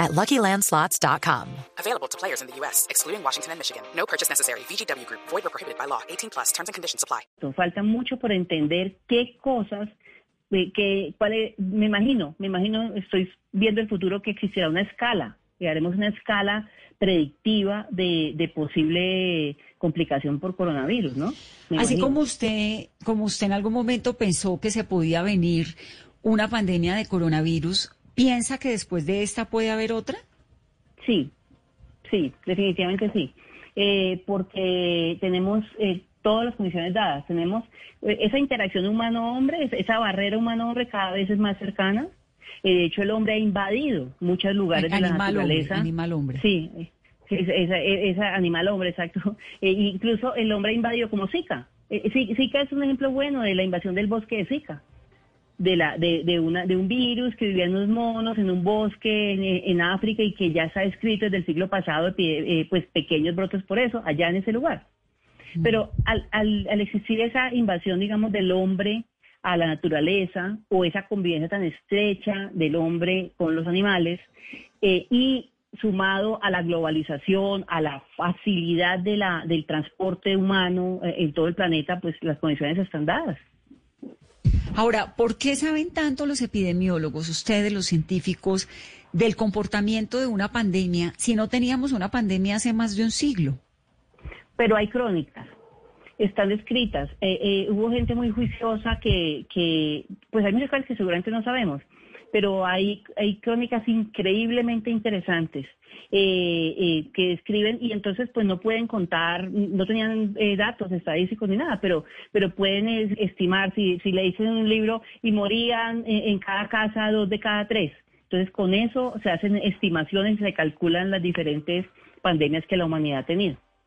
at LuckyLandSlots.com. Available to players in the U.S., excluding Washington and Michigan. No purchase necessary. VGW Group. Void or prohibited by law. 18 plus. Terms and conditions apply. Falta mucho por entender qué cosas, eh, que, cuál es- me imagino, me imagino, estoy viendo el futuro que existirá una escala, que haremos una escala predictiva de, de posible complicación por coronavirus, ¿no? Me Así imagino. como usted, como usted en algún momento pensó que se podía venir una pandemia de coronavirus, ¿piensa que después de esta puede haber otra? Sí, sí, definitivamente sí. Eh, porque tenemos eh, todas las condiciones dadas. Tenemos eh, esa interacción humano-hombre, es- esa barrera humano-hombre cada vez es más cercana. Eh, de hecho, el hombre ha invadido muchos lugares de la Animal hombre, naturaleza. animal hombre. Sí, eh, esa, animal hombre, exacto. Eh, incluso el hombre ha invadido como Zika. Zi- Zika es un ejemplo bueno de la invasión del bosque de Zika de la de, de una de un virus que vivía en unos monos en un bosque en, en África y que ya está escrito desde el siglo pasado eh, pues pequeños brotes por eso allá en ese lugar pero al, al, al existir esa invasión digamos del hombre a la naturaleza o esa convivencia tan estrecha del hombre con los animales eh, y sumado a la globalización, a la facilidad de la, del transporte humano eh, en todo el planeta, pues las condiciones están dadas. Ahora, ¿por qué saben tanto los epidemiólogos, ustedes, los científicos, del comportamiento de una pandemia si no teníamos una pandemia hace más de un siglo? pero hay crónicas, están escritas. Eh, eh, hubo gente muy juiciosa que, que, pues hay muchas cosas que seguramente no sabemos, pero hay, hay crónicas increíblemente interesantes eh, eh, que escriben y entonces pues no pueden contar, no tenían eh, datos estadísticos ni nada, pero, pero pueden estimar si, si le dicen un libro y morían eh, en cada casa dos de cada tres. Entonces con eso se hacen estimaciones, se calculan las diferentes pandemias que la humanidad ha tenido.